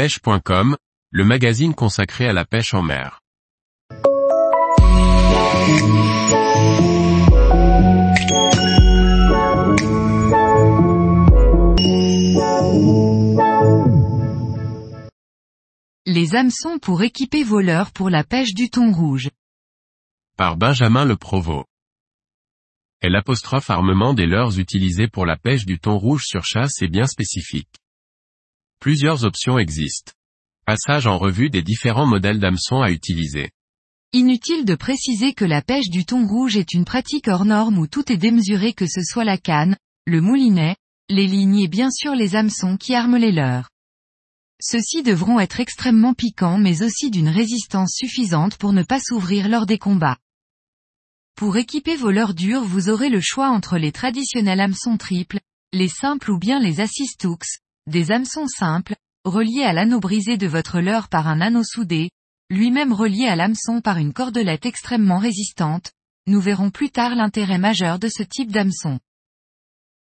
pêche.com, le magazine consacré à la pêche en mer. Les hameçons pour équiper vos leurres pour la pêche du thon rouge. Par Benjamin Le Provost. Et l'apostrophe armement des leurres utilisés pour la pêche du thon rouge sur chasse est bien spécifique. Plusieurs options existent. Passage en revue des différents modèles d'hameçons à utiliser. Inutile de préciser que la pêche du thon rouge est une pratique hors norme où tout est démesuré que ce soit la canne, le moulinet, les lignes et bien sûr les hameçons qui arment les leurs. Ceux-ci devront être extrêmement piquants mais aussi d'une résistance suffisante pour ne pas s'ouvrir lors des combats. Pour équiper vos leurres dures vous aurez le choix entre les traditionnels hameçons triples, les simples ou bien les assist hooks, des hameçons simples, reliés à l'anneau brisé de votre leurre par un anneau soudé, lui-même relié à l'hameçon par une cordelette extrêmement résistante, nous verrons plus tard l'intérêt majeur de ce type d'hameçon.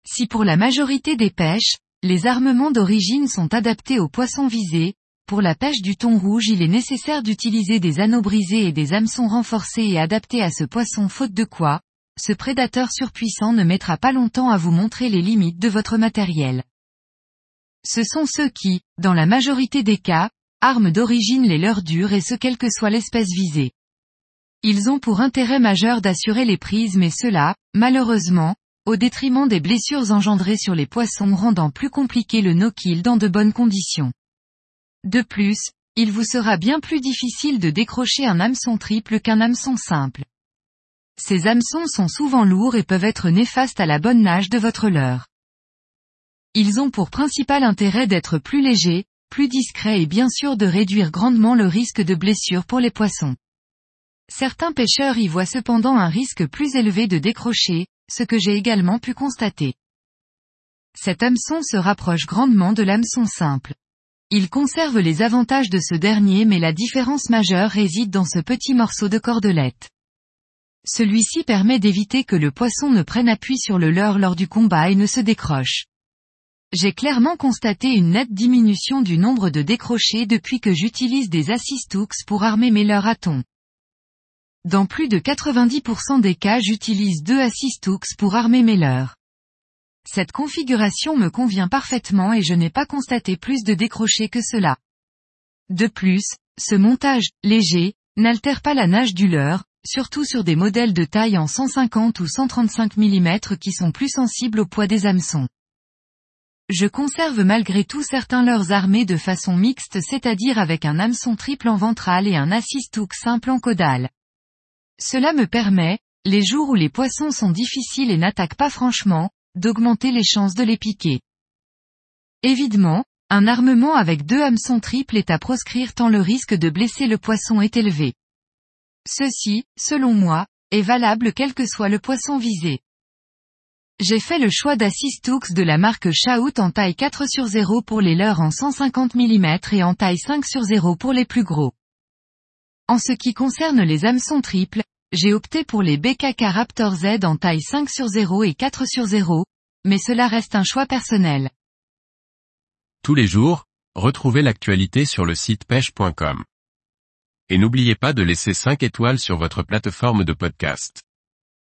Si pour la majorité des pêches, les armements d'origine sont adaptés aux poissons visés, pour la pêche du thon rouge il est nécessaire d'utiliser des anneaux brisés et des hameçons renforcés et adaptés à ce poisson faute de quoi, ce prédateur surpuissant ne mettra pas longtemps à vous montrer les limites de votre matériel. Ce sont ceux qui, dans la majorité des cas, arment d'origine les leurs dures et ce quelle que soit l'espèce visée. Ils ont pour intérêt majeur d'assurer les prises mais cela, malheureusement, au détriment des blessures engendrées sur les poissons rendant plus compliqué le no-kill dans de bonnes conditions. De plus, il vous sera bien plus difficile de décrocher un hameçon triple qu'un hameçon simple. Ces hameçons sont souvent lourds et peuvent être néfastes à la bonne nage de votre leurre. Ils ont pour principal intérêt d'être plus légers, plus discrets et bien sûr de réduire grandement le risque de blessure pour les poissons. Certains pêcheurs y voient cependant un risque plus élevé de décrocher, ce que j'ai également pu constater. Cet hameçon se rapproche grandement de l'hameçon simple. Il conserve les avantages de ce dernier mais la différence majeure réside dans ce petit morceau de cordelette. Celui-ci permet d'éviter que le poisson ne prenne appui sur le leurre lors du combat et ne se décroche. J'ai clairement constaté une nette diminution du nombre de décrochés depuis que j'utilise des assist hooks pour armer mes leurres à thon. Dans plus de 90% des cas j'utilise deux assist hooks pour armer mes leurres. Cette configuration me convient parfaitement et je n'ai pas constaté plus de décrochés que cela. De plus, ce montage, léger, n'altère pas la nage du leurre, surtout sur des modèles de taille en 150 ou 135 mm qui sont plus sensibles au poids des hameçons. Je conserve malgré tout certains leurs armés de façon mixte c'est-à-dire avec un hameçon triple en ventral et un assist hook simple en caudal. Cela me permet, les jours où les poissons sont difficiles et n'attaquent pas franchement, d'augmenter les chances de les piquer. Évidemment, un armement avec deux hameçons triples est à proscrire tant le risque de blesser le poisson est élevé. Ceci, selon moi, est valable quel que soit le poisson visé. J'ai fait le choix d'Assist Hooks de la marque Shout en taille 4 sur 0 pour les leurres en 150 mm et en taille 5 sur 0 pour les plus gros. En ce qui concerne les hameçons triples, j'ai opté pour les BKK Raptor Z en taille 5 sur 0 et 4 sur 0, mais cela reste un choix personnel. Tous les jours, retrouvez l'actualité sur le site pêche.com. Et n'oubliez pas de laisser 5 étoiles sur votre plateforme de podcast.